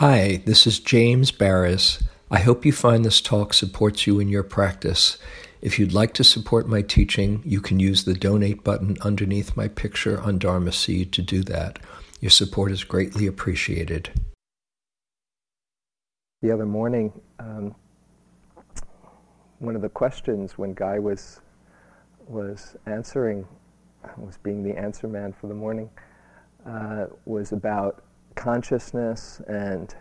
Hi, this is James Baraz. I hope you find this talk supports you in your practice. If you'd like to support my teaching, you can use the donate button underneath my picture on Dharma Seed to do that. Your support is greatly appreciated. The other morning, um, one of the questions when Guy was was answering, was being the answer man for the morning, uh, was about consciousness and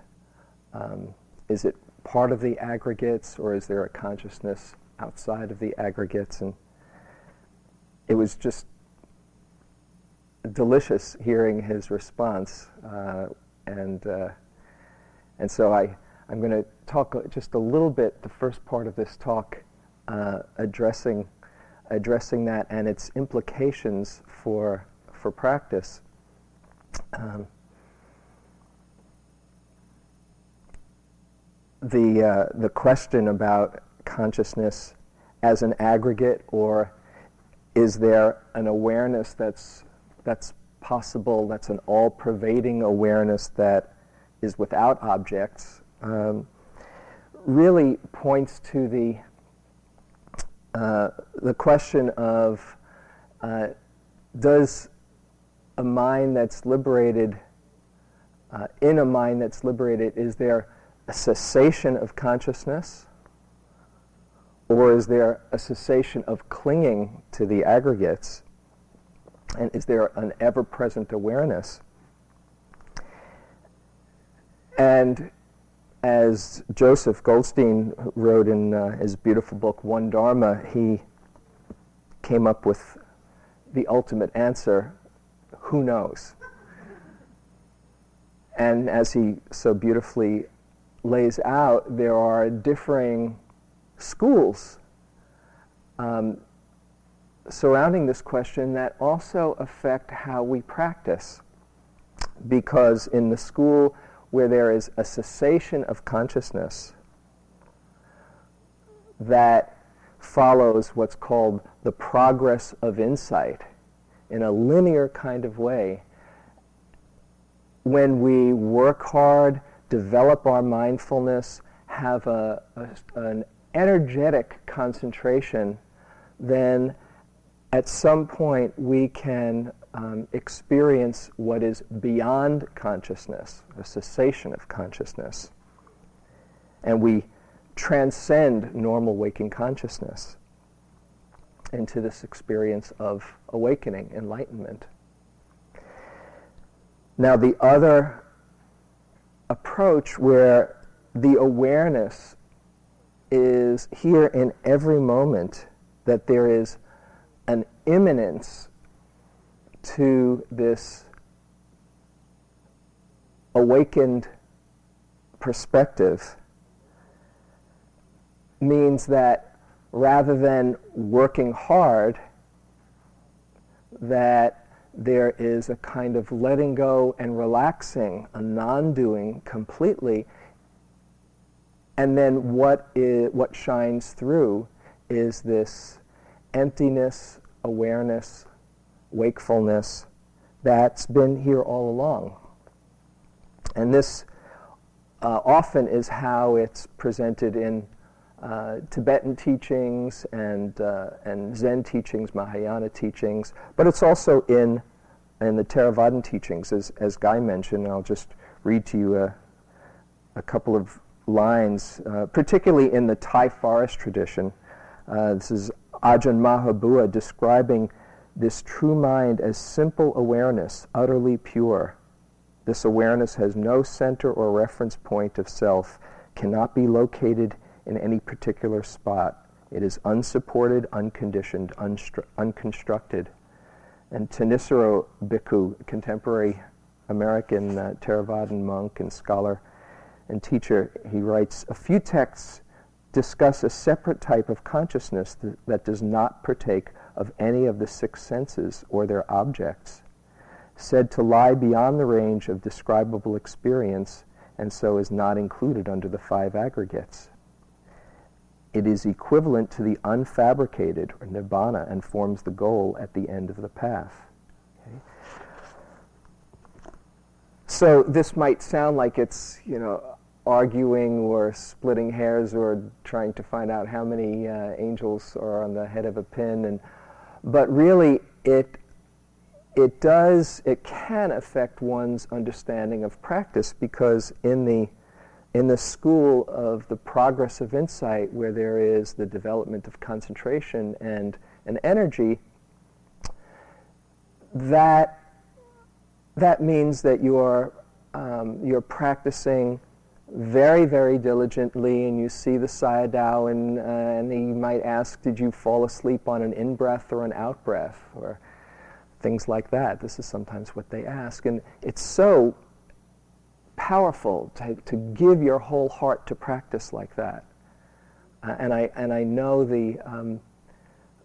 um, is it part of the aggregates or is there a consciousness outside of the aggregates? And it was just delicious hearing his response. Uh, and, uh, and so I, I'm going to talk just a little bit, the first part of this talk, uh, addressing, addressing that and its implications for, for practice. Um, the, uh, the question about consciousness as an aggregate, or is there an awareness that's, that's possible, that's an all pervading awareness that is without objects, um, really points to the, uh, the question of uh, does a mind that's liberated, uh, in a mind that's liberated, is there a cessation of consciousness? Or is there a cessation of clinging to the aggregates? And is there an ever present awareness? And as Joseph Goldstein wrote in uh, his beautiful book, One Dharma, he came up with the ultimate answer who knows? And as he so beautifully lays out, there are differing schools um, surrounding this question that also affect how we practice. Because in the school where there is a cessation of consciousness that follows what's called the progress of insight in a linear kind of way, when we work hard develop our mindfulness, have a, a, an energetic concentration, then at some point we can um, experience what is beyond consciousness, a cessation of consciousness. And we transcend normal waking consciousness into this experience of awakening, enlightenment. Now, the other approach where the awareness is here in every moment that there is an immanence to this awakened perspective means that rather than working hard, that there is a kind of letting go and relaxing, a non doing completely. And then what, is, what shines through is this emptiness, awareness, wakefulness that's been here all along. And this uh, often is how it's presented in uh, Tibetan teachings and, uh, and Zen teachings, Mahayana teachings, but it's also in, in the Theravadan teachings, as, as Guy mentioned. I'll just read to you a, a couple of lines, uh, particularly in the Thai forest tradition. Uh, this is Ajahn Mahabua describing this true mind as simple awareness, utterly pure. This awareness has no center or reference point of self, cannot be located in any particular spot. It is unsupported, unconditioned, unstru- unconstructed. And Thanissaro Bhikkhu, contemporary American uh, Theravadan monk and scholar and teacher, he writes A few texts discuss a separate type of consciousness th- that does not partake of any of the six senses or their objects, said to lie beyond the range of describable experience and so is not included under the five aggregates. It is equivalent to the unfabricated, or nibbana, and forms the goal at the end of the path. Okay? so this might sound like it's, you know, arguing or splitting hairs or trying to find out how many uh, angels are on the head of a pin. And, but really, it, it does, it can affect one's understanding of practice because in the, in the school of the progress of insight, where there is the development of concentration and, and energy, that, that means that you're, um, you're practicing very, very diligently, and you see the sayadaw, and, uh, and he might ask, Did you fall asleep on an in breath or an out breath? Or things like that. This is sometimes what they ask. And it's so powerful to, to give your whole heart to practice like that. Uh, and, I, and I know the, um,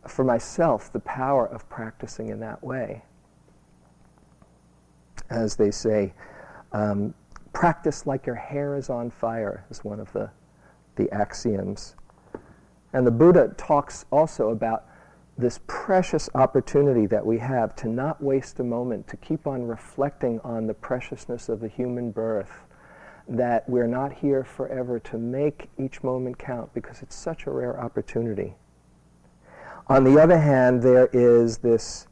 for myself, the power of practicing in that way. As they say, um, Practice like your hair is on fire is one of the, the axioms. And the Buddha talks also about this precious opportunity that we have to not waste a moment, to keep on reflecting on the preciousness of the human birth, that we're not here forever, to make each moment count because it's such a rare opportunity. On the other hand, there is this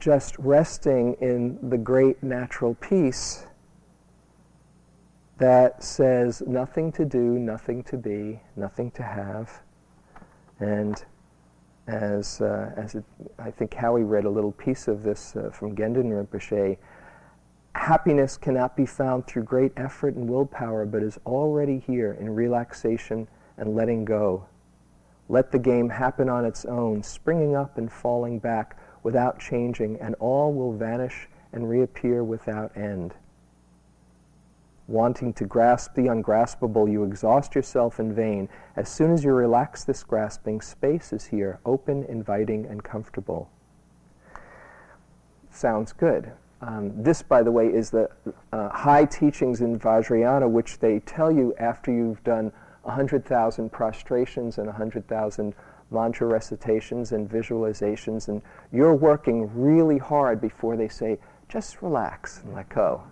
just resting in the great natural peace that says nothing to do, nothing to be, nothing to have. And as, uh, as it, I think Howie read a little piece of this uh, from Gendun Rinpoche, happiness cannot be found through great effort and willpower, but is already here in relaxation and letting go. Let the game happen on its own, springing up and falling back without changing, and all will vanish and reappear without end wanting to grasp the ungraspable, you exhaust yourself in vain. As soon as you relax this grasping, space is here, open, inviting, and comfortable. Sounds good. Um, this, by the way, is the uh, high teachings in Vajrayana, which they tell you after you've done 100,000 prostrations and 100,000 mantra recitations and visualizations, and you're working really hard before they say, just relax and let go.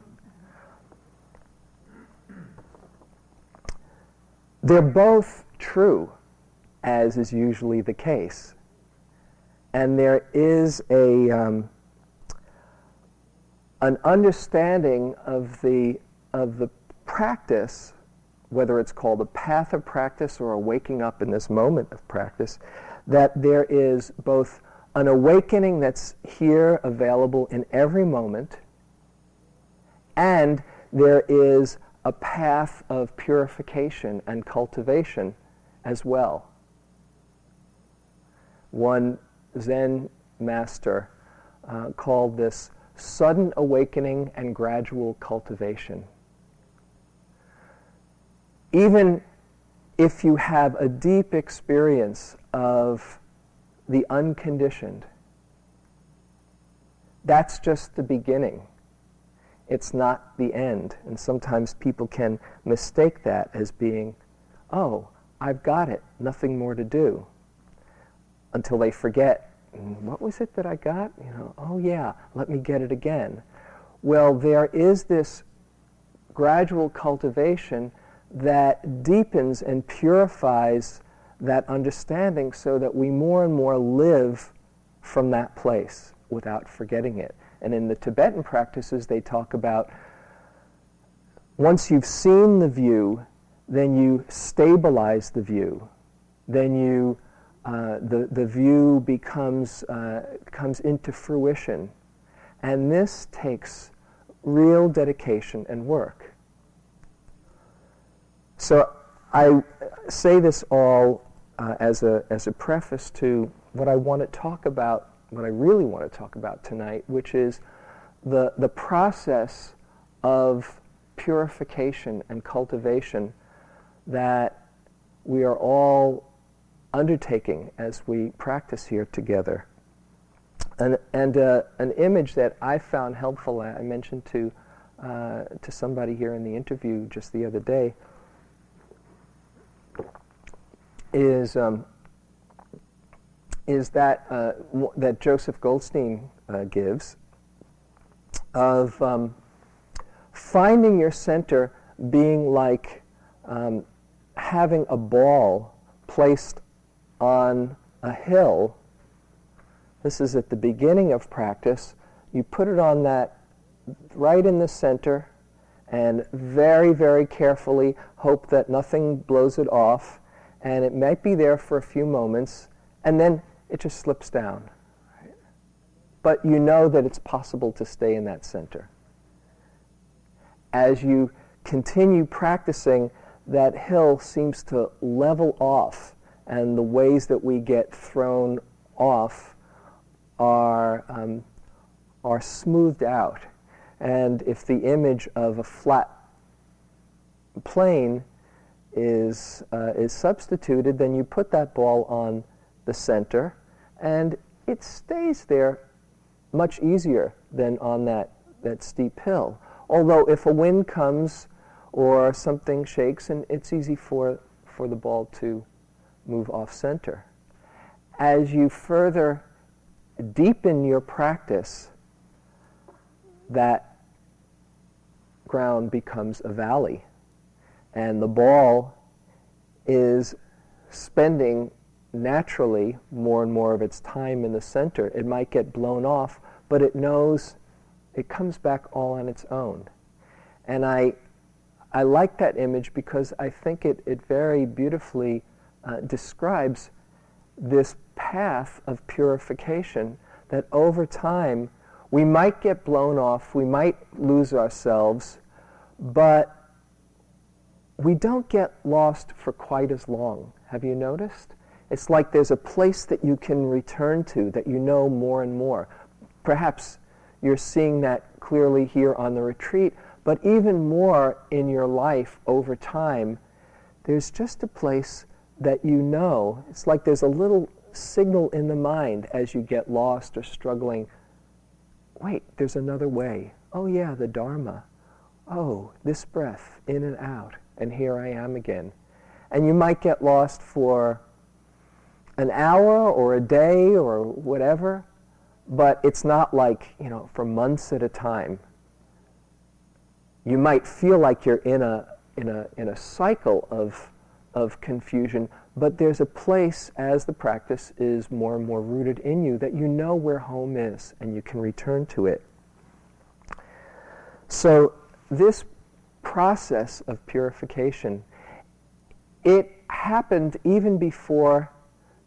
They're both true, as is usually the case. And there is a, um, an understanding of the, of the practice, whether it's called a path of practice or a waking up in this moment of practice, that there is both an awakening that's here available in every moment, and there is a path of purification and cultivation as well. One Zen master uh, called this sudden awakening and gradual cultivation. Even if you have a deep experience of the unconditioned, that's just the beginning it's not the end. And sometimes people can mistake that as being, oh, I've got it, nothing more to do. Until they forget, mm, what was it that I got? You know, oh yeah, let me get it again. Well, there is this gradual cultivation that deepens and purifies that understanding so that we more and more live from that place without forgetting it. And in the Tibetan practices, they talk about once you've seen the view, then you stabilize the view. Then you, uh, the, the view becomes, uh, comes into fruition. And this takes real dedication and work. So I say this all uh, as, a, as a preface to what I want to talk about what I really want to talk about tonight, which is the, the process of purification and cultivation that we are all undertaking as we practice here together. And, and uh, an image that I found helpful, I mentioned to, uh, to somebody here in the interview just the other day, is um, is that, uh, that Joseph Goldstein uh, gives of um, finding your center being like um, having a ball placed on a hill. This is at the beginning of practice. You put it on that right in the center and very, very carefully hope that nothing blows it off. And it might be there for a few moments, and then it just slips down. But you know that it's possible to stay in that center. As you continue practicing, that hill seems to level off, and the ways that we get thrown off are, um, are smoothed out. And if the image of a flat plane is, uh, is substituted, then you put that ball on the center, and it stays there much easier than on that, that steep hill. Although if a wind comes or something shakes, and it's easy for, for the ball to move off center. As you further deepen your practice, that ground becomes a valley. And the ball is spending naturally more and more of its time in the center. It might get blown off, but it knows it comes back all on its own. And I, I like that image because I think it, it very beautifully uh, describes this path of purification that over time we might get blown off, we might lose ourselves, but we don't get lost for quite as long. Have you noticed? It's like there's a place that you can return to that you know more and more. Perhaps you're seeing that clearly here on the retreat, but even more in your life over time, there's just a place that you know. It's like there's a little signal in the mind as you get lost or struggling. Wait, there's another way. Oh, yeah, the Dharma. Oh, this breath in and out, and here I am again. And you might get lost for an hour or a day or whatever, but it's not like, you know, for months at a time. You might feel like you're in a, in a, in a cycle of, of confusion, but there's a place as the practice is more and more rooted in you that you know where home is and you can return to it. So, this process of purification, it happened even before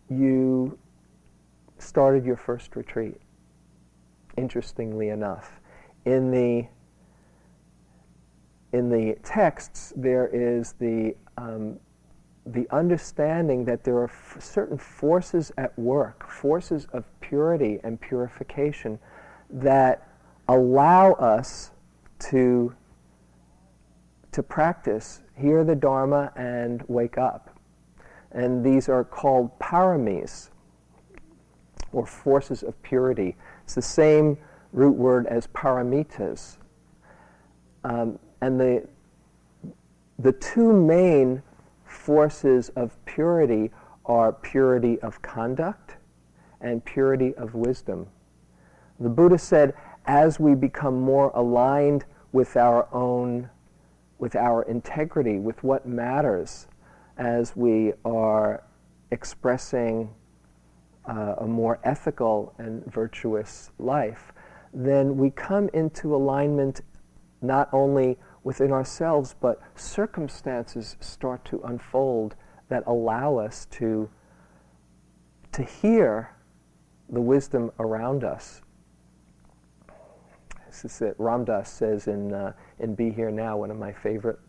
you started your first retreat interestingly enough. In the, in the texts, there is the, um, the understanding that there are f- certain forces at work, forces of purity and purification, that allow us to, to practice, hear the Dharma, and wake up. And these are called paramis, or forces of purity. It's the same root word as paramitas. Um, and the, the two main forces of purity are purity of conduct and purity of wisdom. The Buddha said, as we become more aligned with our own, with our integrity, with what matters, as we are expressing uh, a more ethical and virtuous life, then we come into alignment not only within ourselves, but circumstances start to unfold that allow us to, to hear the wisdom around us. This is it. Ram Dass says in, uh, in Be Here Now, one of my favorite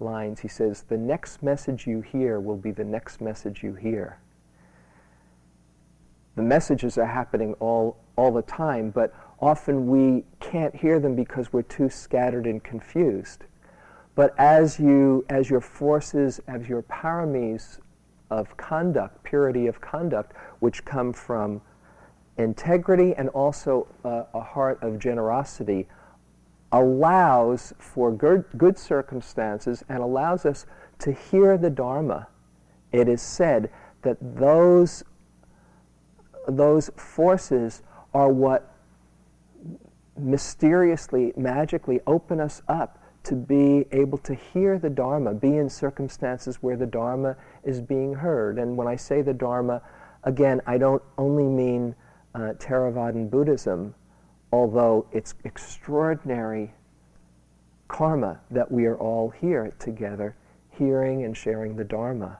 lines. He says, The next message you hear will be the next message you hear the messages are happening all, all the time, but often we can't hear them because we're too scattered and confused. But as you, as your forces, as your paramis of conduct, purity of conduct, which come from integrity and also a, a heart of generosity, allows for good, good circumstances and allows us to hear the Dharma. It is said that those those forces are what mysteriously, magically open us up to be able to hear the Dharma, be in circumstances where the Dharma is being heard. And when I say the Dharma, again, I don't only mean uh, Theravadan Buddhism, although it's extraordinary karma that we are all here together, hearing and sharing the Dharma.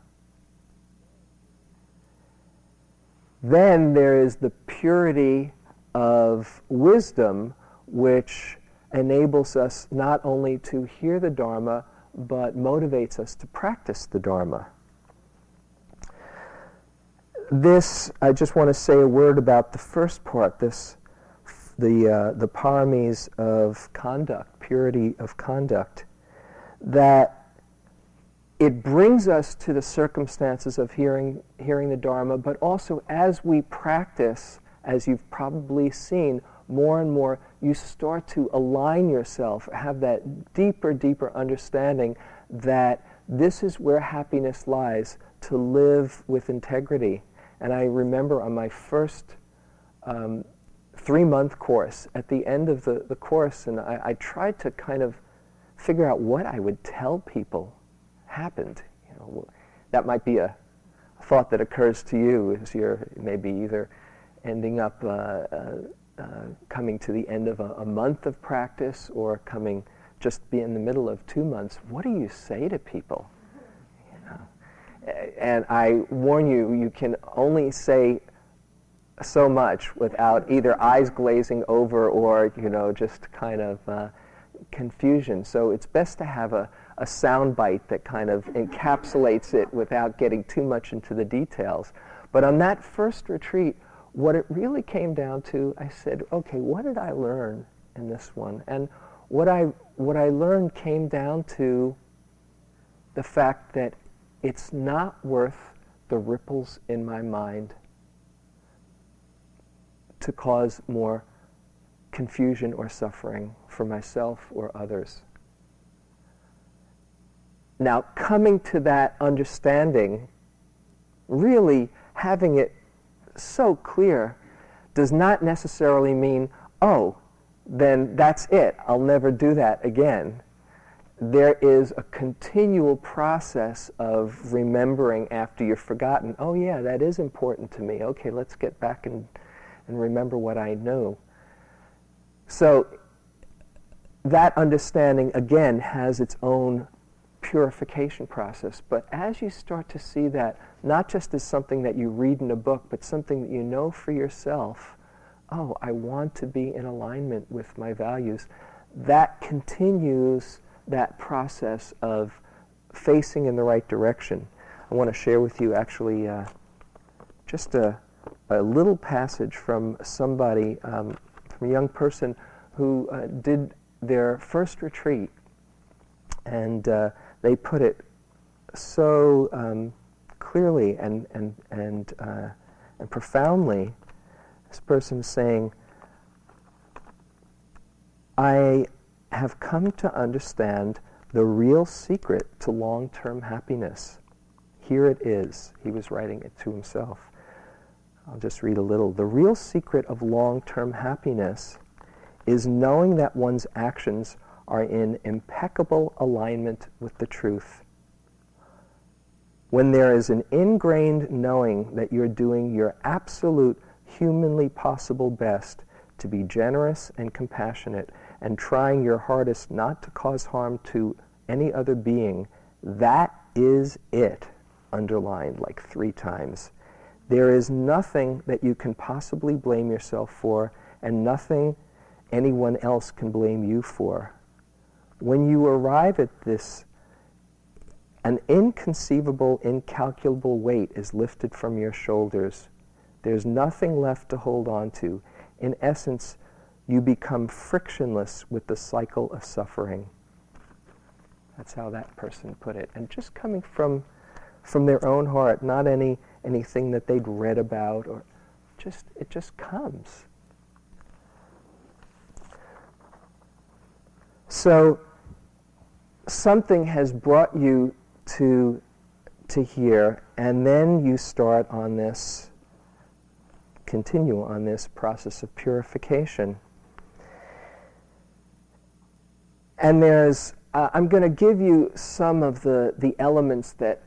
Then there is the purity of wisdom, which enables us not only to hear the Dharma, but motivates us to practice the Dharma. This, I just want to say a word about the first part, this, the, uh, the paramis of conduct, purity of conduct, that it brings us to the circumstances of hearing, hearing the Dharma, but also as we practice, as you've probably seen, more and more you start to align yourself, have that deeper, deeper understanding that this is where happiness lies, to live with integrity. And I remember on my first um, three month course, at the end of the, the course, and I, I tried to kind of figure out what I would tell people happened. You know, that might be a thought that occurs to you as you're maybe either ending up uh, uh, uh, coming to the end of a, a, month of practice or coming just be in the middle of two months. What do you say to people? You know? And I warn you, you can only say so much without either eyes glazing over or you know just kind of uh, confusion. So it's best to have a, a sound bite that kind of encapsulates it without getting too much into the details. But on that first retreat, what it really came down to, I said, okay, what did I learn in this one? And what I, what I learned came down to the fact that it's not worth the ripples in my mind to cause more confusion or suffering for myself or others. Now, coming to that understanding, really having it so clear, does not necessarily mean, oh, then that's it. I'll never do that again. There is a continual process of remembering after you've forgotten, oh, yeah, that is important to me. Okay, let's get back and, and remember what I know. So, that understanding, again, has its own purification process. But as you start to see that, not just as something that you read in a book, but something that you know for yourself, oh, I want to be in alignment with my values, that continues that process of facing in the right direction. I want to share with you actually uh, just a, a, little passage from somebody, um, from a young person who uh, did their first retreat. And uh, they put it so um, clearly and, and, and, uh, and profoundly. This person is saying, I have come to understand the real secret to long term happiness. Here it is. He was writing it to himself. I'll just read a little. The real secret of long term happiness is knowing that one's actions are in impeccable alignment with the truth. When there is an ingrained knowing that you're doing your absolute humanly possible best to be generous and compassionate and trying your hardest not to cause harm to any other being, that is it, underlined like three times. There is nothing that you can possibly blame yourself for, and nothing anyone else can blame you for. When you arrive at this, an inconceivable, incalculable weight is lifted from your shoulders. There's nothing left to hold on to. In essence, you become frictionless with the cycle of suffering. That's how that person put it. And just coming from, from their own heart, not any, anything that they'd read about, or just, it just comes. So, something has brought you to, to here, and then you start on this, continue on this process of purification. And there's uh, I'm going to give you some of the, the elements that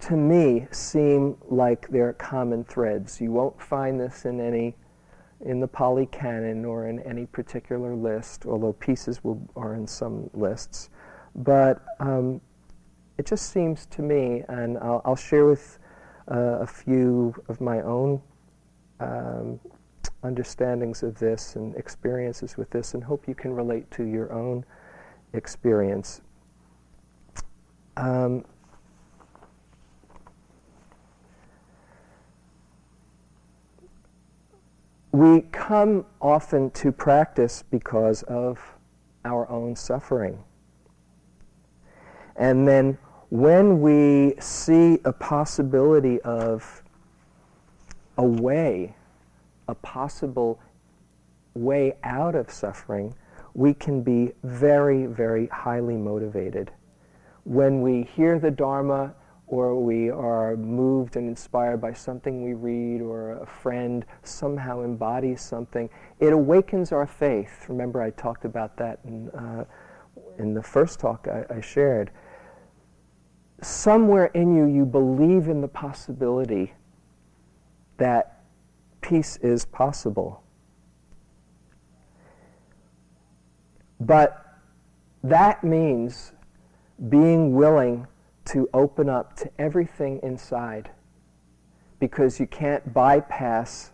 to me seem like they're common threads. You won't find this in any in the Pali Canon or in any particular list, although pieces will, are in some lists. But um, it just seems to me, and I'll, I'll share with uh, a few of my own um, understandings of this and experiences with this, and hope you can relate to your own experience. Um, we come often to practice because of our own suffering. And then when we see a possibility of a way, a possible way out of suffering, we can be very, very highly motivated. When we hear the Dharma or we are moved and inspired by something we read or a friend somehow embodies something, it awakens our faith. Remember, I talked about that in, uh, in the first talk I, I shared. Somewhere in you, you believe in the possibility that peace is possible. But that means being willing to open up to everything inside because you can't bypass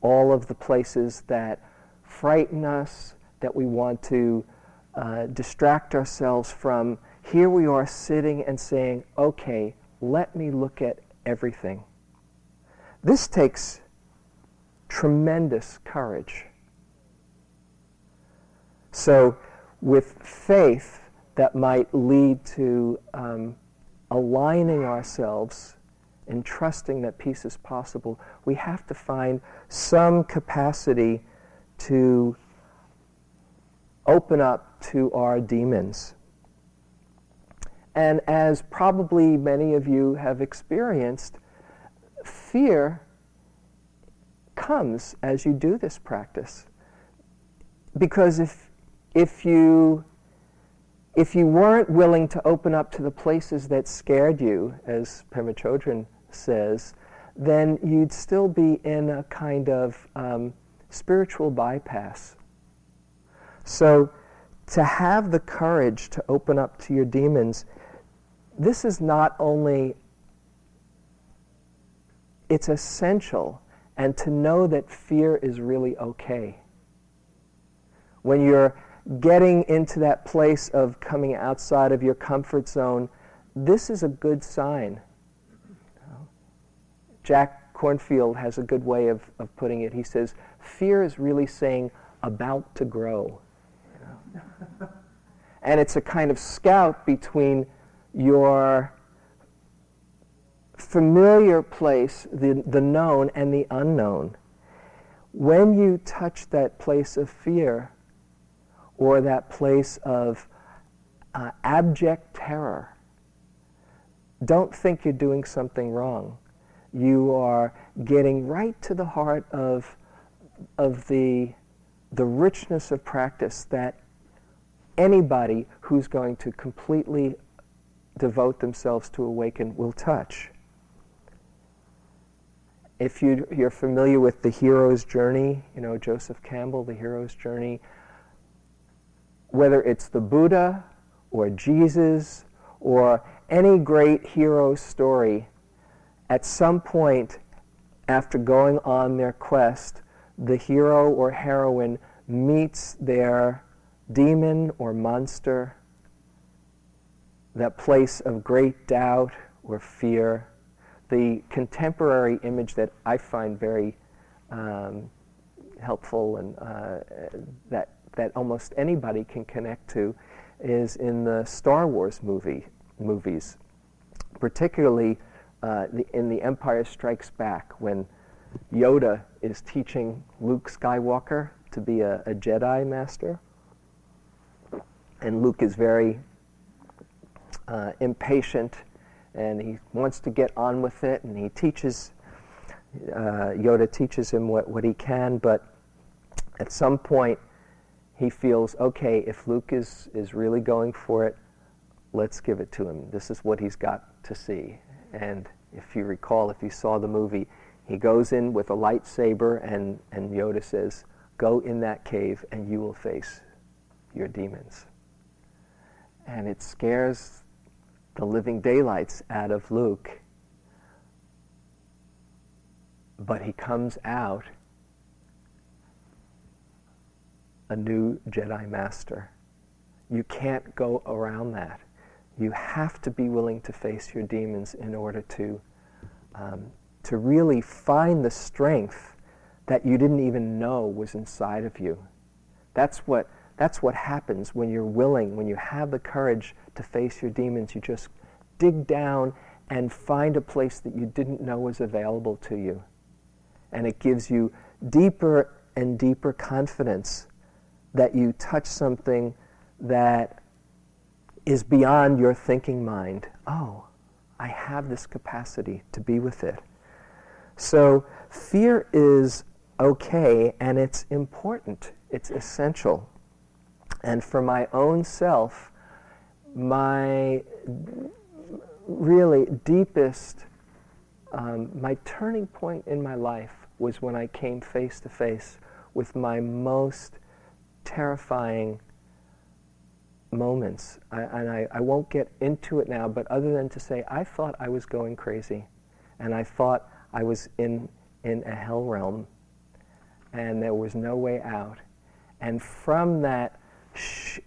all of the places that frighten us, that we want to uh, distract ourselves from. Here we are sitting and saying, okay, let me look at everything. This takes tremendous courage. So, with faith, that might lead to um, aligning ourselves and trusting that peace is possible, we have to find some capacity to open up to our demons. And as probably many of you have experienced, fear comes as you do this practice. Because if, if you if you weren't willing to open up to the places that scared you, as Pema Chodron says, then you'd still be in a kind of um, spiritual bypass. So, to have the courage to open up to your demons, this is not only, it's essential, and to know that fear is really okay. When you're getting into that place of coming outside of your comfort zone, this is a good sign. Jack Kornfield has a good way of, of putting it. He says, fear is really saying, about to grow. and it's a kind of scout between your familiar place, the, the known, and the unknown. When you touch that place of fear, or that place of uh, abject terror, don't think you're doing something wrong. You are getting right to the heart of, of the, the richness of practice that anybody who's going to completely devote themselves to awaken will touch. If you, you're familiar with the hero's journey, you know, Joseph Campbell, the hero's journey, whether it's the Buddha or Jesus or any great hero story, at some point after going on their quest, the hero or heroine meets their demon or monster, that place of great doubt or fear. The contemporary image that I find very um, helpful and uh, that that almost anybody can connect to is in the Star Wars movie movies, particularly uh, the, in The Empire Strikes Back when Yoda is teaching Luke Skywalker to be a, a Jedi master, and Luke is very uh, impatient and he wants to get on with it, and he teaches uh, Yoda teaches him what, what he can, but at some point he feels, okay, if Luke is, is really going for it, let's give it to him. This is what he's got to see. And if you recall, if you saw the movie, he goes in with a lightsaber, and, and Yoda says, Go in that cave and you will face your demons. And it scares the living daylights out of Luke. But he comes out a new Jedi Master. You can't go around that. You have to be willing to face your demons in order to um, to really find the strength that you didn't even know was inside of you. That's what, that's what happens when you're willing, when you have the courage to face your demons. You just dig down and find a place that you didn't know was available to you. And it gives you deeper and deeper confidence that you touch something that is beyond your thinking mind. Oh, I have this capacity to be with it. So fear is okay and it's important, it's essential. And for my own self, my really deepest, um, my turning point in my life was when I came face to face with my most terrifying moments. I, and I, I won't get into it now, but other than to say, I thought I was going crazy. And I thought I was in, in a hell realm and there was no way out. And from that, sh-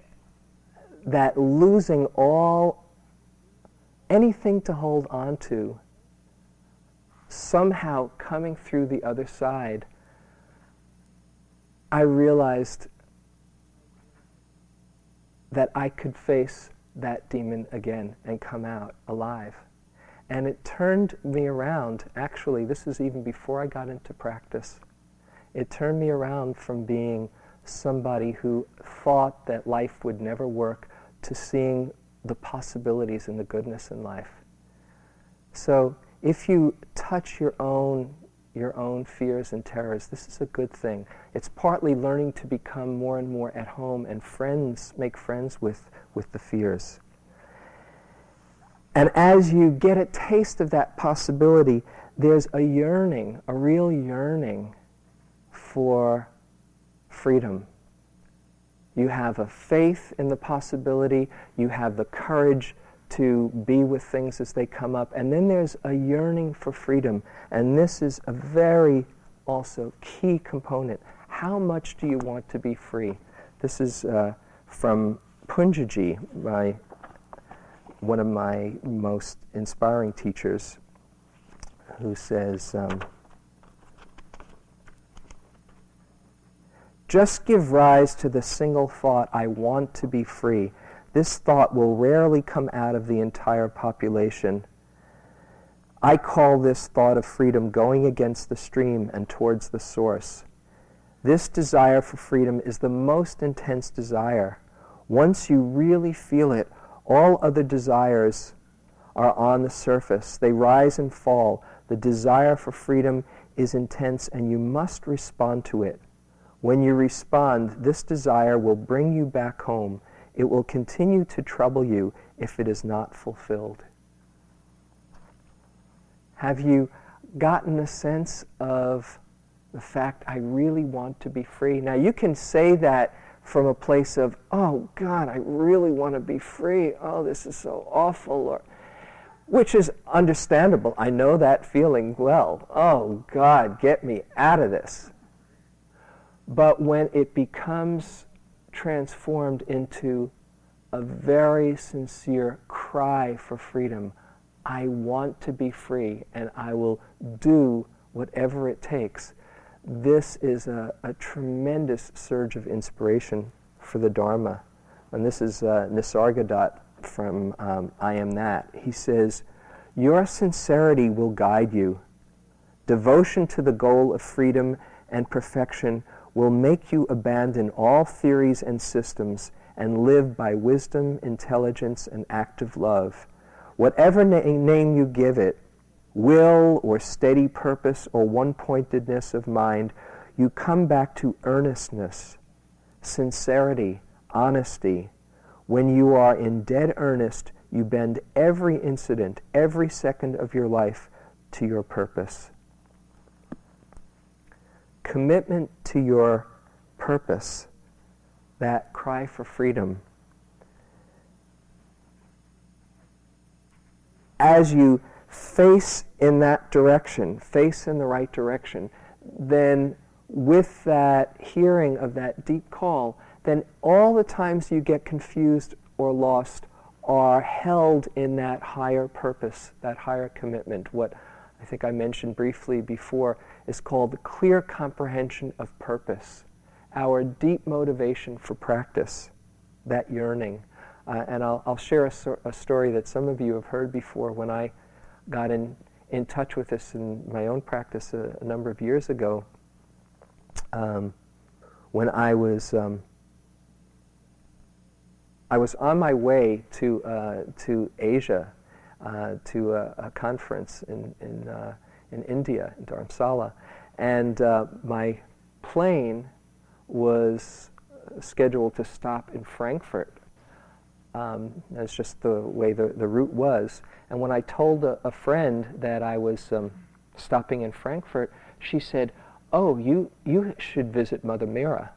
that losing all, anything to hold on to, somehow coming through the other side, I realized that I could face that demon again and come out alive. And it turned me around. Actually, this is even before I got into practice. It turned me around from being somebody who thought that life would never work to seeing the possibilities and the goodness in life. So if you touch your own your own fears and terrors, this is a good thing. It's partly learning to become more and more at home and friends, make friends with, with the fears. And as you get a taste of that possibility, there's a yearning, a real yearning for freedom. You have a faith in the possibility, you have the courage to be with things as they come up, and then there's a yearning for freedom. And this is a very also key component. How much do you want to be free? This is uh, from Poonjaji, my one of my most inspiring teachers who says, um, Just give rise to the single thought, I want to be free. This thought will rarely come out of the entire population. I call this thought of freedom going against the stream and towards the source. This desire for freedom is the most intense desire. Once you really feel it, all other desires are on the surface. They rise and fall. The desire for freedom is intense, and you must respond to it. When you respond, this desire will bring you back home. It will continue to trouble you if it is not fulfilled. Have you gotten a sense of the fact I really want to be free? Now, you can say that from a place of, oh God, I really want to be free. Oh, this is so awful. Or, which is understandable. I know that feeling well. Oh God, get me out of this. But when it becomes transformed into a very sincere cry for freedom, I want to be free and I will do whatever it takes this is a, a, tremendous surge of inspiration for the Dharma. And this is uh, Nisargadatta from um, I Am That. He says, Your sincerity will guide you. Devotion to the goal of freedom and perfection will make you abandon all theories and systems and live by wisdom, intelligence, and active love. Whatever na- name you give it, will or steady purpose or one pointedness of mind, you come back to earnestness. sincerity, honesty. When you are in dead earnest, you bend every incident, every second of your life to your purpose. Commitment to your purpose, that cry for freedom. As you face in that direction, face in the right direction, then with that hearing of that deep call, then all the times you get confused or lost are held in that higher purpose, that higher commitment. What I think I mentioned briefly before is called the clear comprehension of purpose, our deep motivation for practice, that yearning. Uh, and I'll, I'll share a, so- a, story that some of you have heard before when I got in, in touch with this in my own practice a, a number of years ago. Um, when I was um, I was on my way to, uh, to Asia, uh, to a, a, conference in, in, uh, in India, in Dharamsala, and uh, my plane was scheduled to stop in Frankfurt. Um, that's just the way the, the route was. And when I told a, a friend that I was um, stopping in Frankfurt, she said, Oh, you, you should visit Mother Meera.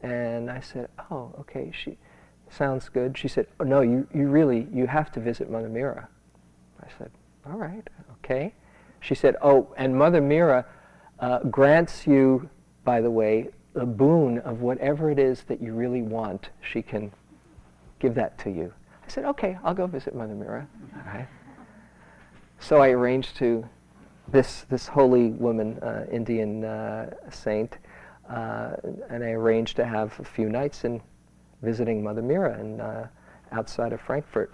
And I said, Oh, okay. She, sounds good. She said, oh, no, you, you really, you have to visit Mother Meera. I said, all right, okay. She said, oh, and Mother Meera uh, grants you, by the way, a boon of whatever it is that you really want. She can give that to you. I said, okay, I'll go visit Mother Meera. All right. So I arranged to, this, this holy woman, uh, Indian uh, saint, uh, and I arranged to have a few nights in visiting Mother Meera in, uh, outside of Frankfurt.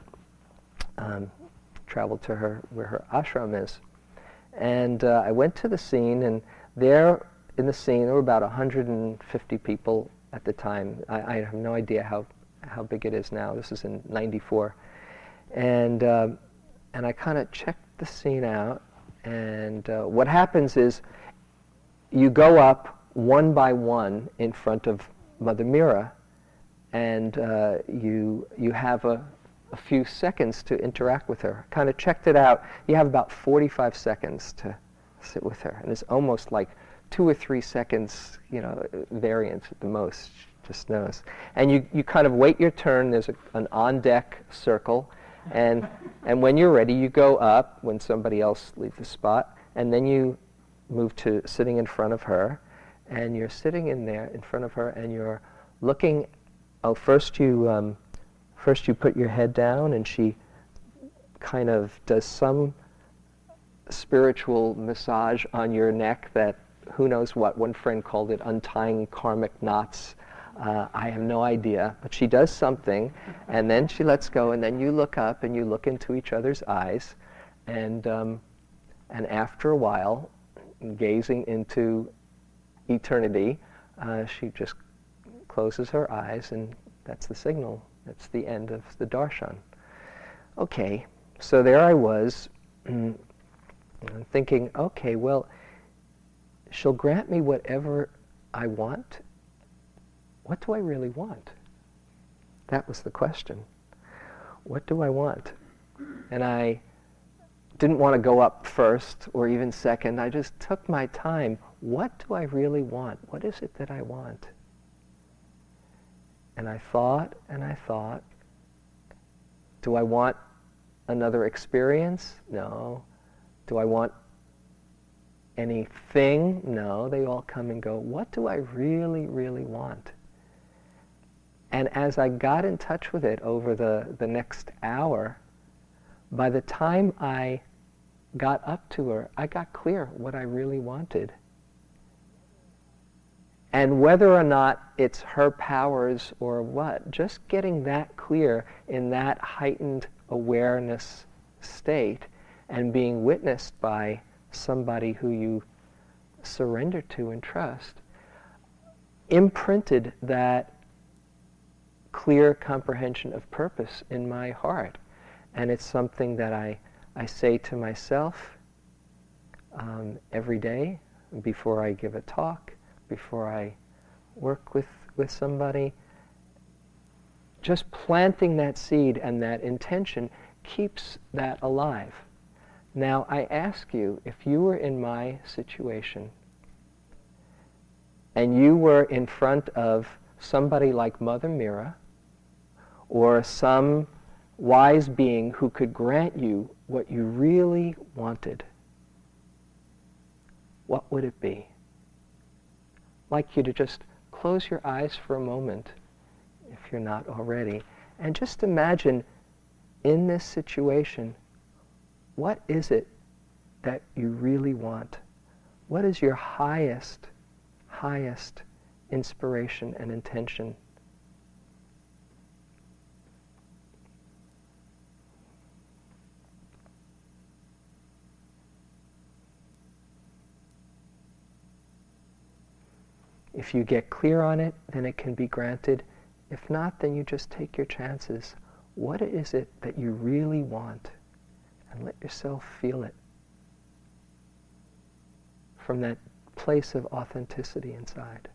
Um, traveled to her where her ashram is. And uh, I went to the scene, and there in the scene, there were about 150 people at the time. I, I have no idea how, how big it is now. This is in 94. And, uh, and I kind of checked the scene out, and uh, what happens is you go up one by one in front of Mother Meera, and uh, you, you have a, a few seconds to interact with her. Kind of checked it out. You have about 45 seconds to sit with her. And it's almost like two or three seconds, you know, variance at the most, just knows. And you, you kind of wait your turn. There's a, an on-deck circle. And, and when you're ready, you go up when somebody else leaves the spot. And then you move to sitting in front of her. And you're sitting in there in front of her and you're looking oh, first you, um, first you put your head down and she kind of does some spiritual massage on your neck that who knows what. One friend called it untying karmic knots. Uh, I have no idea, but she does something, and then she lets go, and then you look up and you look into each other's eyes, and um, and after a while, gazing into eternity, uh, she just closes her eyes, and that's the signal. That's the end of the darshan. Okay, so there I was, thinking, okay, well, she'll grant me whatever I want. What do I really want? That was the question. What do I want? And I didn't want to go up first or even second. I just took my time. What do I really want? What is it that I want? And I thought and I thought, do I want another experience? No. Do I want anything? No. They all come and go. What do I really, really want? And as I got in touch with it over the, the next hour, by the time I got up to her, I got clear what I really wanted. And whether or not it's her powers or what, just getting that clear in that heightened awareness state and being witnessed by somebody who you surrender to and trust imprinted that clear comprehension of purpose in my heart. And it's something that I, I say to myself um, every day before I give a talk before I work with, with somebody, just planting that seed and that intention keeps that alive. Now, I ask you, if you were in my situation and you were in front of somebody like Mother Meera or some wise being who could grant you what you really wanted, what would it be? Like you to just close your eyes for a moment, if you're not already, and just imagine in this situation, what is it that you really want? What is your highest, highest inspiration and intention? If you get clear on it, then it can be granted. If not, then you just take your chances. What is it that you really want? And let yourself feel it from that place of authenticity inside.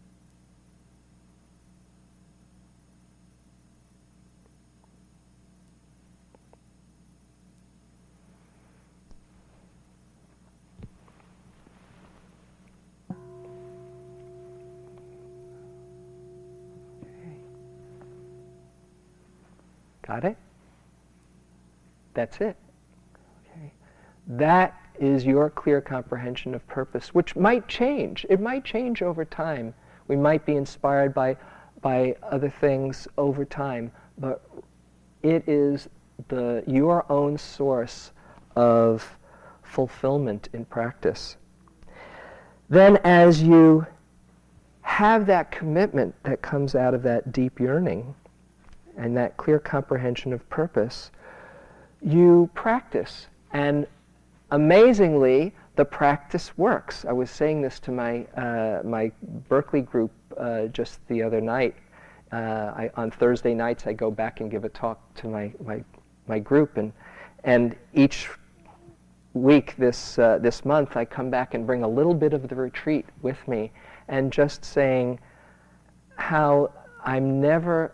Got it? That's it. Okay. That is your clear comprehension of purpose, which might change. It might change over time. We might be inspired by, by other things over time, but it is the, your own source of fulfillment in practice. Then, as you have that commitment that comes out of that deep yearning, and that clear comprehension of purpose, you practice. And amazingly, the practice works. I was saying this to my, uh, my Berkeley group uh, just the other night. Uh, I, on Thursday nights, I go back and give a talk to my, my, my group, and, and each week this, uh, this month, I come back and bring a little bit of the retreat with me, and just saying how I'm never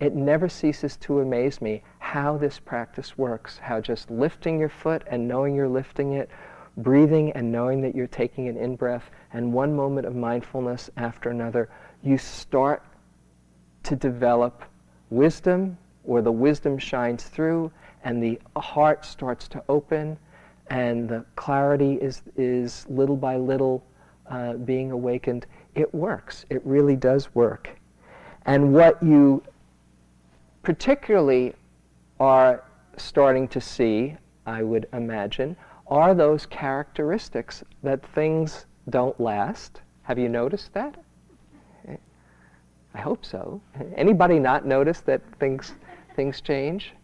it never ceases to amaze me how this practice works, how just lifting your foot and knowing you're lifting it, breathing and knowing that you're taking an in-breath, and one moment of mindfulness after another, you start to develop wisdom, or the wisdom shines through, and the heart starts to open, and the clarity is, is little by little uh, being awakened. It works. It really does work. And what you particularly are starting to see, I would imagine, are those characteristics that things don't last. Have you noticed that? I hope so. Anybody not notice that things, things change?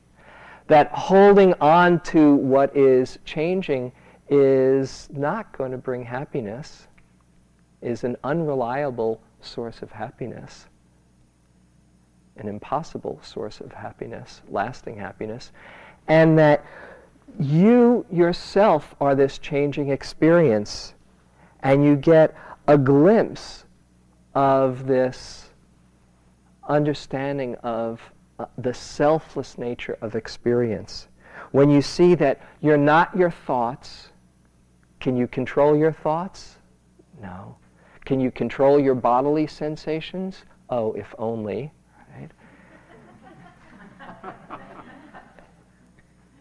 That holding on to what is changing is not going to bring happiness, is an unreliable source of happiness an impossible source of happiness, lasting happiness, and that you yourself are this changing experience, and you get a glimpse of this understanding of uh, the selfless nature of experience. When you see that you're not your thoughts, can you control your thoughts? No. Can you control your bodily sensations? Oh, if only.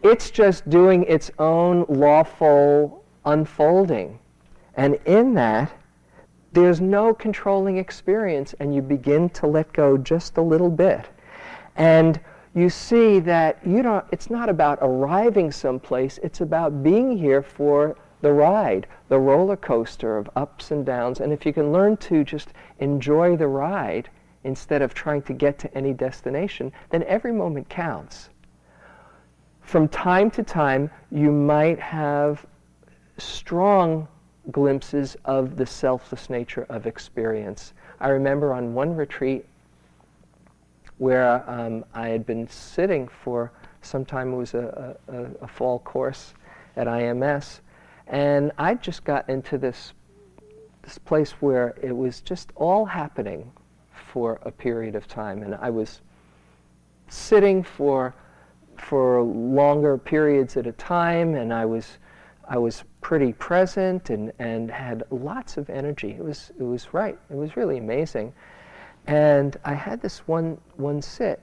It's just doing its own lawful unfolding. And in that, there's no controlling experience, and you begin to let go just a little bit. And you see that you don't, it's not about arriving someplace, it's about being here for the ride, the roller coaster of ups and downs. And if you can learn to just enjoy the ride instead of trying to get to any destination, then every moment counts from time to time, you might have strong glimpses of the selfless nature of experience. I remember on one retreat where um, I had been sitting for some time, it was a, a, a fall course at IMS, and I just got into this, this place where it was just all happening for a period of time. And I was sitting for, for longer periods at a time, and I was, I was pretty present and, and had lots of energy. It was, it was right. It was really amazing. And I had this one, one sit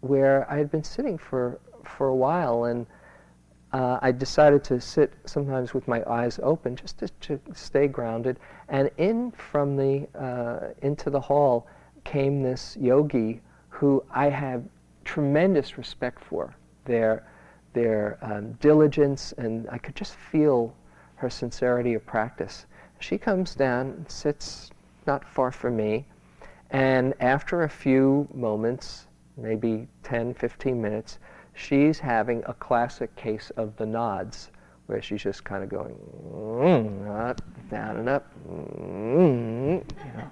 where I had been sitting for, for a while, and uh, I decided to sit sometimes with my eyes open just to, to stay grounded. And in from the uh, into the hall came this yogi who I have tremendous respect for. Their their um, diligence, and I could just feel her sincerity of practice. She comes down, sits not far from me, and after a few moments, maybe 10, 15 minutes, she's having a classic case of the nods, where she's just kind of going mm, up, down and up, mm, you know.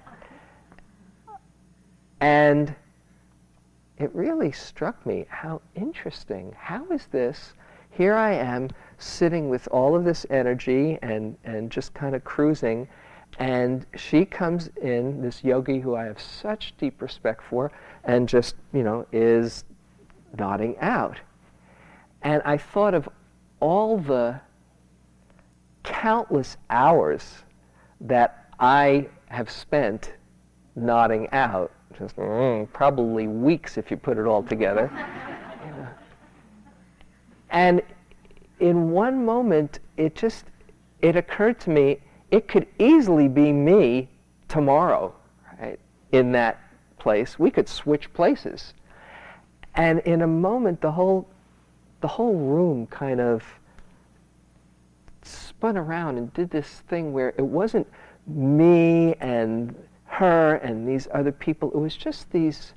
And it really struck me how interesting. How is this? Here I am sitting with all of this energy and, and just kind of cruising, and she comes in, this yogi who I have such deep respect for, and just, you know, is nodding out. And I thought of all the countless hours that I have spent nodding out, just mm, probably weeks if you put it all together. And in one moment, it just it occurred to me it could easily be me tomorrow, right? In that place, we could switch places. And in a moment, the whole the whole room kind of spun around and did this thing where it wasn't me and her and these other people. It was just these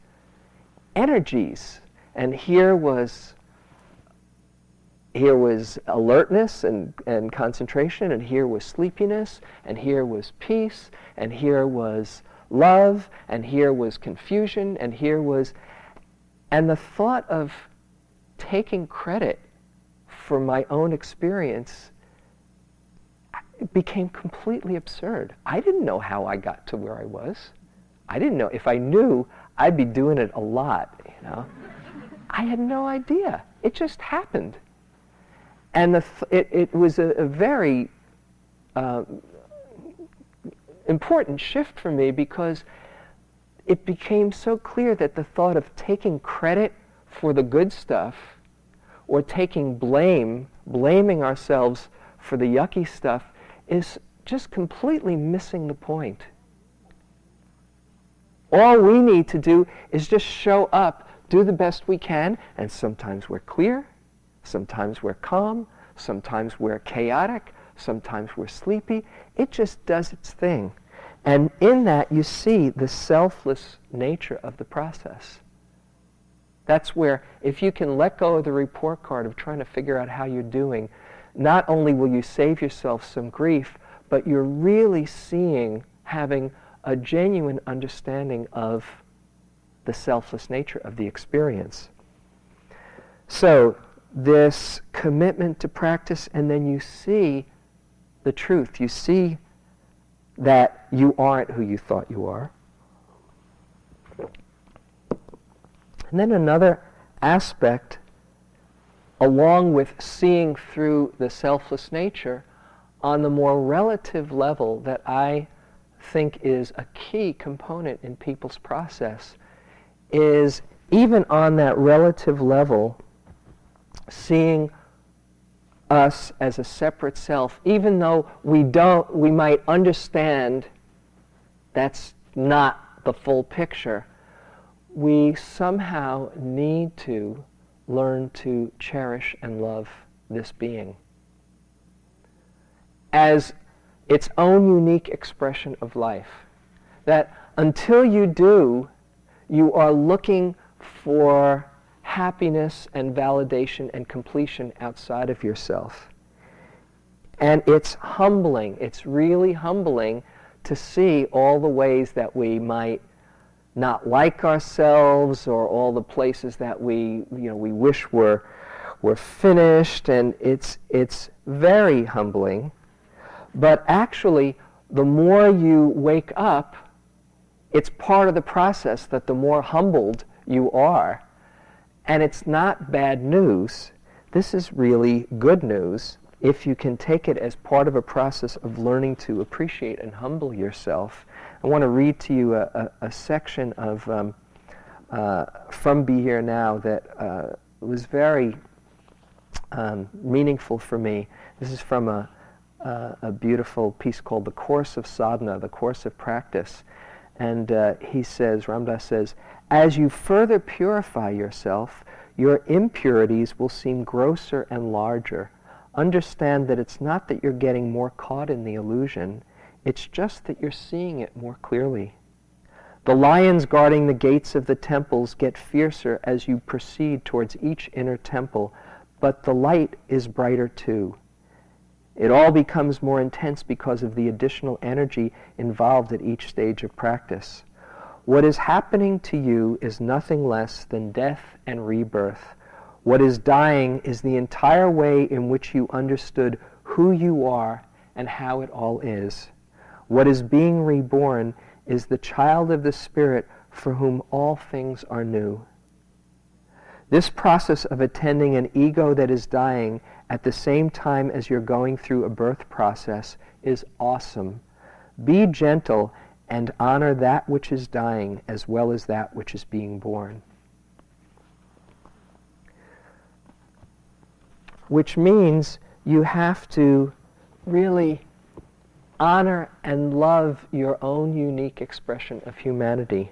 energies. And here was here was alertness and, and concentration, and here was sleepiness, and here was peace, and here was love, and here was confusion, and here was and the thought of taking credit for my own experience became completely absurd. I didn't know how I got to where I was. I didn't know. If I knew, I'd be doing it a lot, you know. I had no idea. It just happened. And th- it, it, was a, a very uh, important shift for me because it became so clear that the thought of taking credit for the good stuff or taking blame, blaming ourselves for the yucky stuff, is just completely missing the point. All we need to do is just show up, do the best we can, and sometimes we're clear, sometimes we're calm, sometimes we're chaotic, sometimes we're sleepy. It just does its thing. And in that, you see the selfless nature of the process. That's where, if you can let go of the report card of trying to figure out how you're doing, not only will you save yourself some grief, but you're really seeing, having a genuine understanding of the selfless nature of the experience. So, this commitment to practice, and then you see the truth. You see that you aren't who you thought you are. And then another aspect, along with seeing through the selfless nature, on the more relative level that I think is a key component in people's process, is even on that relative level, seeing us as a separate self, even though we don't, we might understand that's not the full picture, we somehow need to learn to cherish and love this being as its own unique expression of life. That until you do, you are looking for happiness and validation and completion outside of yourself. And it's humbling. It's really humbling to see all the ways that we might not like ourselves or all the places that we, you know, we wish were, were finished. And it's, it's very humbling. But actually, the more you wake up, it's part of the process that the more humbled you are, and it's not bad news, this is really good news if you can take it as part of a process of learning to appreciate and humble yourself. I want to read to you a, a, a section of um, uh, from Be Here Now that uh, was very um, meaningful for me. This is from a, uh, a beautiful piece called The Course of Sadhana, The Course of Practice. And uh, he says, Ram Dass says, as you further purify yourself, your impurities will seem grosser and larger. Understand that it's not that you're getting more caught in the illusion, it's just that you're seeing it more clearly. The lions guarding the gates of the temples get fiercer as you proceed towards each inner temple, but the light is brighter too. It all becomes more intense because of the additional energy involved at each stage of practice. What is happening to you is nothing less than death and rebirth. What is dying is the entire way in which you understood who you are and how it all is. What is being reborn is the child of the Spirit for whom all things are new. This process of attending an ego that is dying at the same time as you're going through a birth process is awesome. Be gentle and honor that which is dying as well as that which is being born. Which means you have to really honor and love your own unique expression of humanity.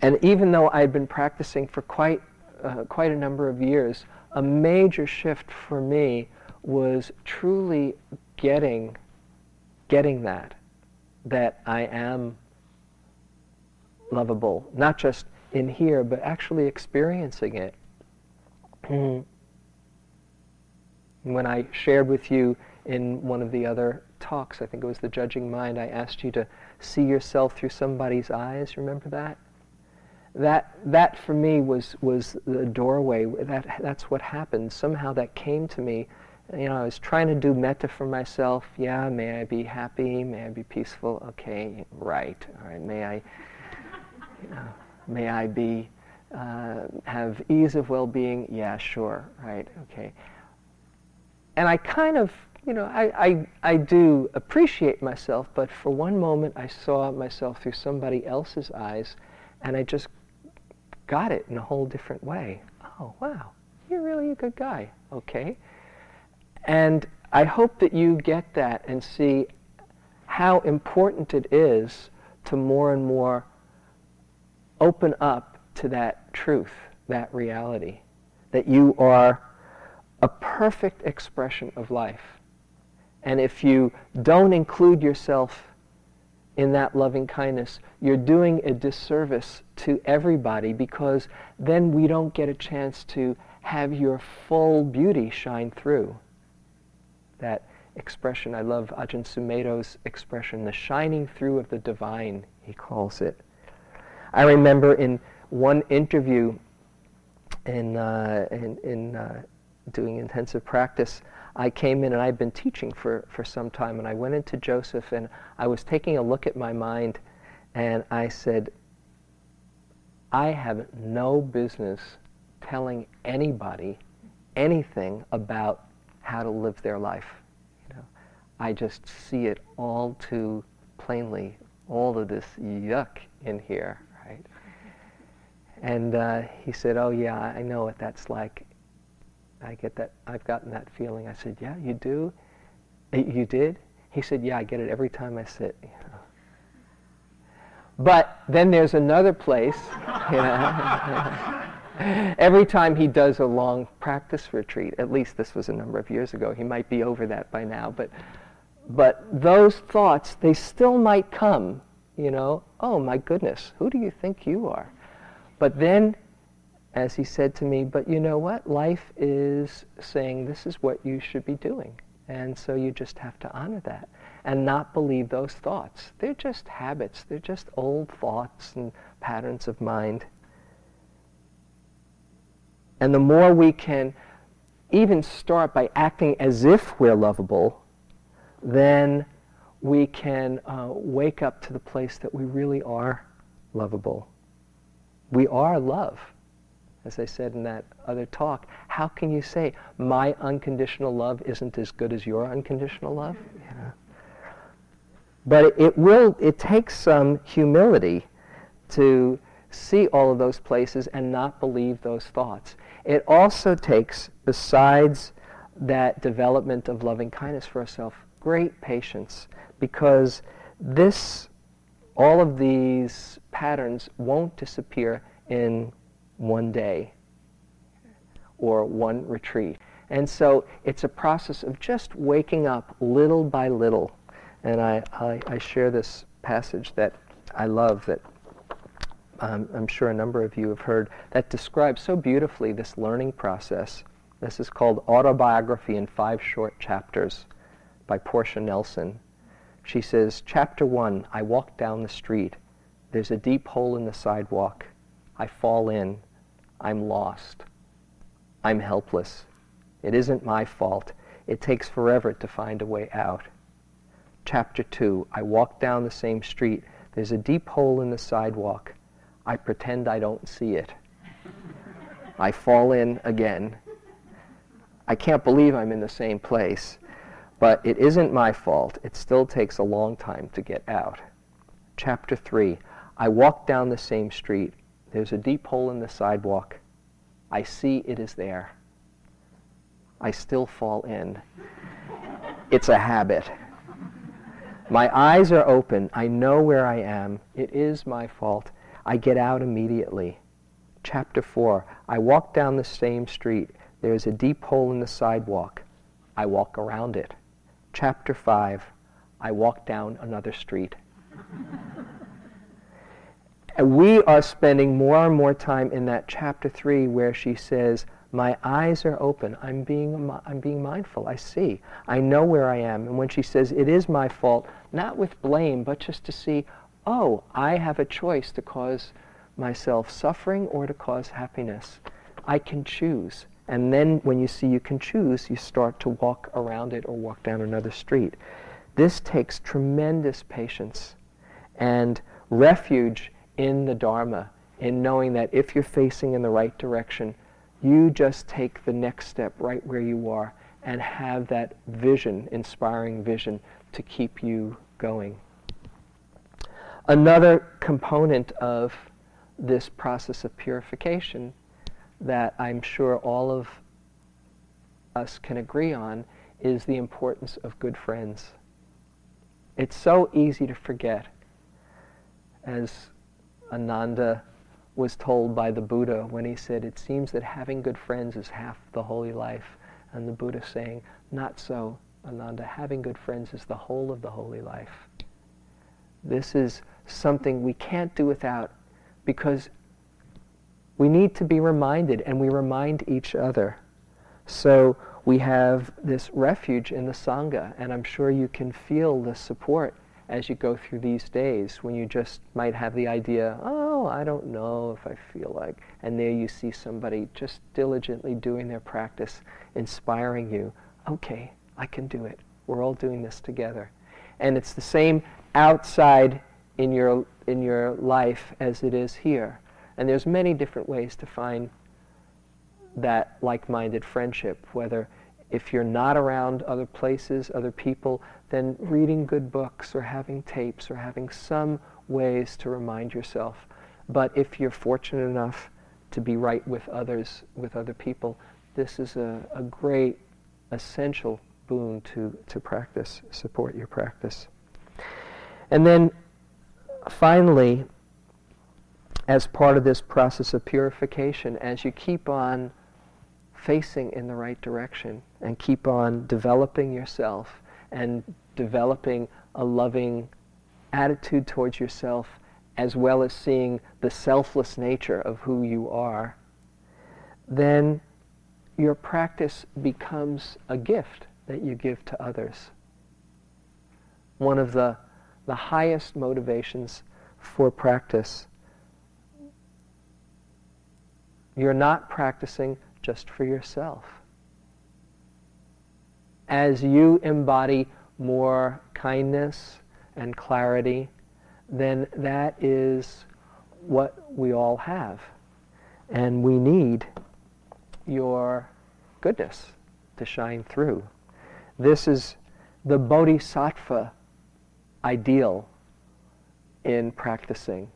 And even though I'd been practicing for quite, uh, quite a number of years, a major shift for me was truly getting getting that that I am lovable, not just in here, but actually experiencing it. When I shared with you in one of the other talks, I think it was the judging mind, I asked you to see yourself through somebody's eyes. Remember that? That that for me was was the doorway. That that's what happened. Somehow that came to me you know, I was trying to do metta for myself. Yeah, may I be happy? May I be peaceful? Okay, right. All right. May I, you know, may I be uh, have ease of well-being? Yeah, sure. Right. Okay. And I kind of, you know, I, I, I do appreciate myself, but for one moment I saw myself through somebody else's eyes, and I just got it in a whole different way. Oh, wow, you're really a good guy. Okay. And I hope that you get that and see how important it is to more and more open up to that truth, that reality, that you are a perfect expression of life. And if you don't include yourself in that loving kindness, you're doing a disservice to everybody because then we don't get a chance to have your full beauty shine through that expression. I love Ajahn Sumedho's expression, the shining through of the divine, he calls it. I remember in one interview in, uh, in, in uh, doing intensive practice, I came in and I'd been teaching for, for some time, and I went into Joseph and I was taking a look at my mind, and I said, I have no business telling anybody anything about how to live their life. You know, I just see it all too plainly, all of this yuck in here, right? And uh, he said, "Oh yeah, I know what that's like. I get that. I've gotten that feeling." I said, "Yeah, you do. Eh, you did." He said, "Yeah, I get it every time I sit." You know. But then there's another place, you know. Every time he does a long practice retreat, at least this was a number of years ago, he might be over that by now, but, but those thoughts, they still might come, you know, oh my goodness, who do you think you are? But then, as he said to me, but you know what? Life is saying this is what you should be doing. And so you just have to honor that and not believe those thoughts. They're just habits, they're just old thoughts and patterns of mind. And the more we can even start by acting as if we're lovable, then we can uh, wake up to the place that we really are lovable. We are love. As I said in that other talk, how can you say my unconditional love isn't as good as your unconditional love? Know? But it will, it takes some humility to see all of those places and not believe those thoughts. It also takes, besides that development of loving kindness for ourselves, great patience because this, all of these patterns won't disappear in one day or one retreat. And so it's a process of just waking up little by little. And I, I, I share this passage that I love that um, I'm sure a number of you have heard that describes so beautifully this learning process. This is called Autobiography in Five Short Chapters by Portia Nelson. She says, Chapter 1 I walk down the street. There's a deep hole in the sidewalk. I fall in. I'm lost. I'm helpless. It isn't my fault. It takes forever to find a way out. Chapter 2 I walk down the same street. There's a deep hole in the sidewalk. I pretend I don't see it. I fall in again. I can't believe I'm in the same place. But it isn't my fault. It still takes a long time to get out. Chapter 3 I walk down the same street. There's a deep hole in the sidewalk. I see it is there. I still fall in. It's a habit. My eyes are open. I know where I am. It is my fault. I get out immediately. Chapter 4 I walk down the same street. There is a deep hole in the sidewalk. I walk around it. Chapter 5 I walk down another street. And we are spending more and more time in that chapter 3 where she says, my eyes are open. I'm being, I'm being mindful. I see. I know where I am. And when she says, it is my fault, not with blame, but just to see, oh, I have a choice to cause myself suffering or to cause happiness. I can choose. And then when you see you can choose, you start to walk around it or walk down another street. This takes tremendous patience and refuge in the Dharma, in knowing that if you're facing in the right direction, you just take the next step right where you are and have that vision, inspiring vision, to keep you going. Another component of this process of purification that I'm sure all of us can agree on is the importance of good friends. It's so easy to forget. As Ananda was told by the Buddha when he said, It seems that having good friends is half the holy life. And the Buddha saying, Not so, Ananda. Having good friends is the whole of the holy life. This is something we can't do without because we need to be reminded, and we remind each other. So we have this refuge in the Sangha, and I'm sure you can feel the support as you go through these days when you just might have the idea, oh, I don't know if I feel like, and there you see somebody just diligently doing their practice, inspiring you, okay, I can do it. We're all doing this together. And it's the same outside in your, in your life as it is here. And there's many different ways to find that like-minded friendship, whether if you're not around other places, other people, then reading good books or having tapes or having some ways to remind yourself. But if you're fortunate enough to be right with others, with other people, this is a, a great essential boon to, to practice, support your practice. And then finally, as part of this process of purification, as you keep on facing in the right direction and keep on developing yourself and developing a loving attitude towards yourself as well as seeing the selfless nature of who you are, then your practice becomes a gift that you give to others. One of the, the highest motivations for practice You're not practicing just for yourself. As you embody more kindness and clarity, then that is what we all have. And we need your goodness to shine through. This is the bodhisattva ideal in practicing,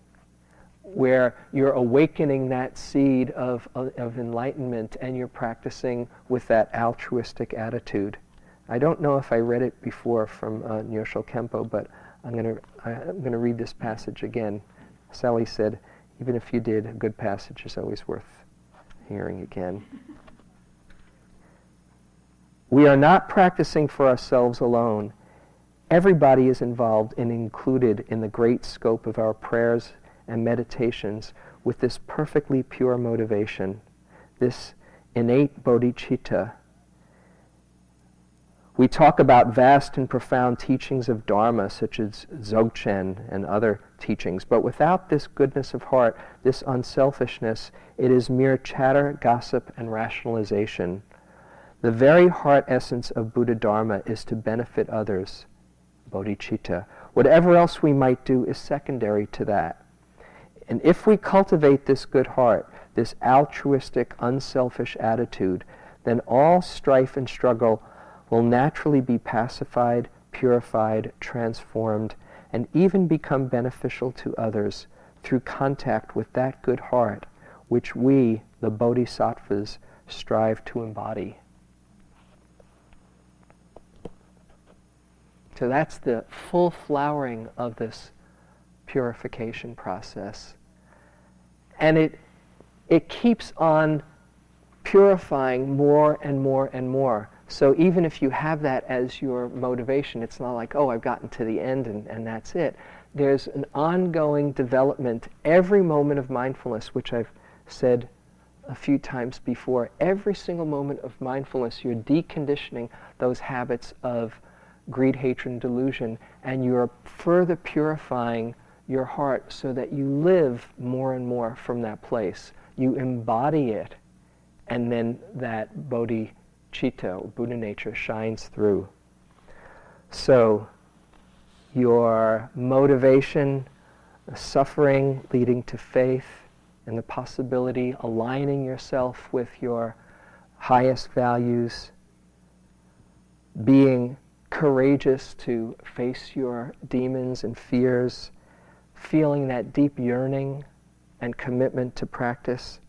where you're awakening that seed of, of enlightenment and you're practicing with that altruistic attitude. I don't know if I read it before from uh, Nyoshul Khenpo, but I'm going to I'm going to read this passage again. Sally said, even if you did, a good passage is always worth hearing again. We are not practicing for ourselves alone. Everybody is involved and included in the great scope of our prayers and meditations with this perfectly pure motivation, this innate bodhicitta. We talk about vast and profound teachings of Dharma, such as Dzogchen and other teachings, but without this goodness of heart, this unselfishness, it is mere chatter, gossip, and rationalization. The very heart essence of Buddha Dharma is to benefit others, bodhicitta. Whatever else we might do is secondary to that. And if we cultivate this good heart, this altruistic, unselfish attitude, then all strife and struggle will naturally be pacified, purified, transformed, and even become beneficial to others through contact with that good heart which we, the bodhisattvas, strive to embody. So that's the full flowering of this purification process. And it, it keeps on purifying more and more and more. So even if you have that as your motivation, it's not like, oh, I've gotten to the end and, and that's it. There's an ongoing development every moment of mindfulness, which I've said a few times before. Every single moment of mindfulness, you're deconditioning those habits of greed, hatred, and delusion, and you're further purifying your heart so that you live more and more from that place. You embody it, and then that bodhicitta, Buddha nature, shines through. So, your motivation, suffering leading to faith, and the possibility aligning yourself with your highest values, being courageous to face your demons and fears, feeling that deep yearning and commitment to practice,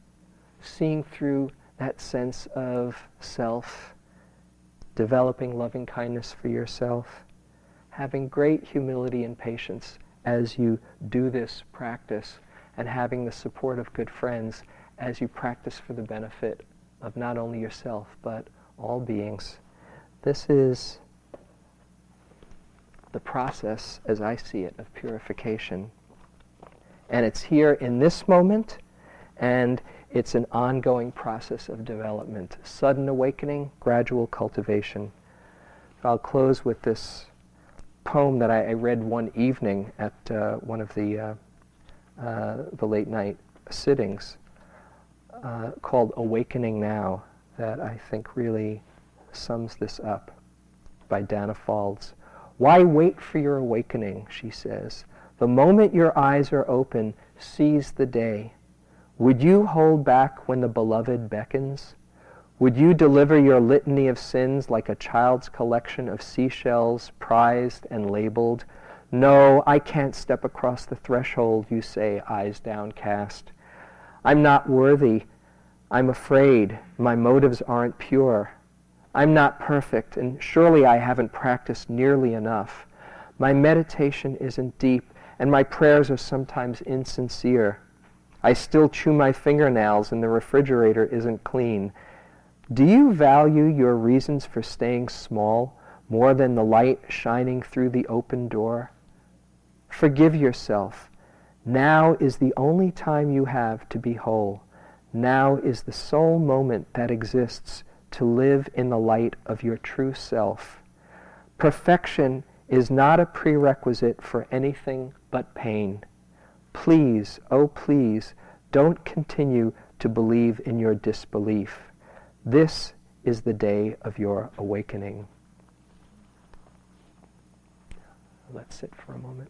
seeing through that sense of self, developing loving kindness for yourself, having great humility and patience as you do this practice, and having the support of good friends as you practice for the benefit of not only yourself but all beings. This is the process, as I see it, of purification. And it's here in this moment, and it's an ongoing process of development. Sudden awakening, gradual cultivation. I'll close with this poem that I, I read one evening at uh, one of the, uh, uh, the late night sittings uh, called Awakening Now, that I think really sums this up by Danna Faulds. Why wait for your awakening, she says. The moment your eyes are open, seize the day. Would you hold back when the beloved beckons? Would you deliver your litany of sins like a child's collection of seashells, prized and labeled? No, I can't step across the threshold, you say, eyes downcast. I'm not worthy. I'm afraid. My motives aren't pure. I'm not perfect, and surely I haven't practiced nearly enough. My meditation isn't deep, and my prayers are sometimes insincere. I still chew my fingernails, and the refrigerator isn't clean. Do you value your reasons for staying small more than the light shining through the open door? Forgive yourself. Now is the only time you have to be whole. Now is the sole moment that exists to live in the light of your true self. Perfection is not a prerequisite for anything but pain. Please, oh please, don't continue to believe in your disbelief. This is the day of your awakening. Let's sit for a moment.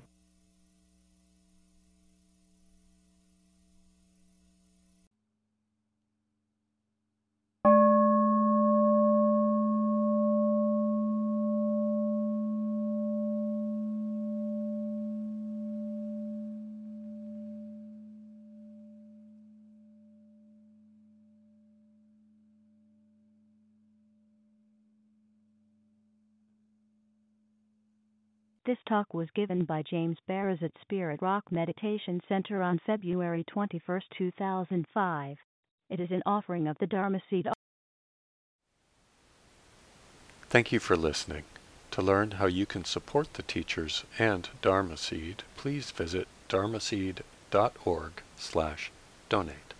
This talk was given by James Baraz at Spirit Rock Meditation Center on February 21, 2005. It is an offering of the Dharma Seed. Thank you for listening. To learn how you can support the teachers and Dharma Seed, please visit dharma dharmaseed.org slash donate.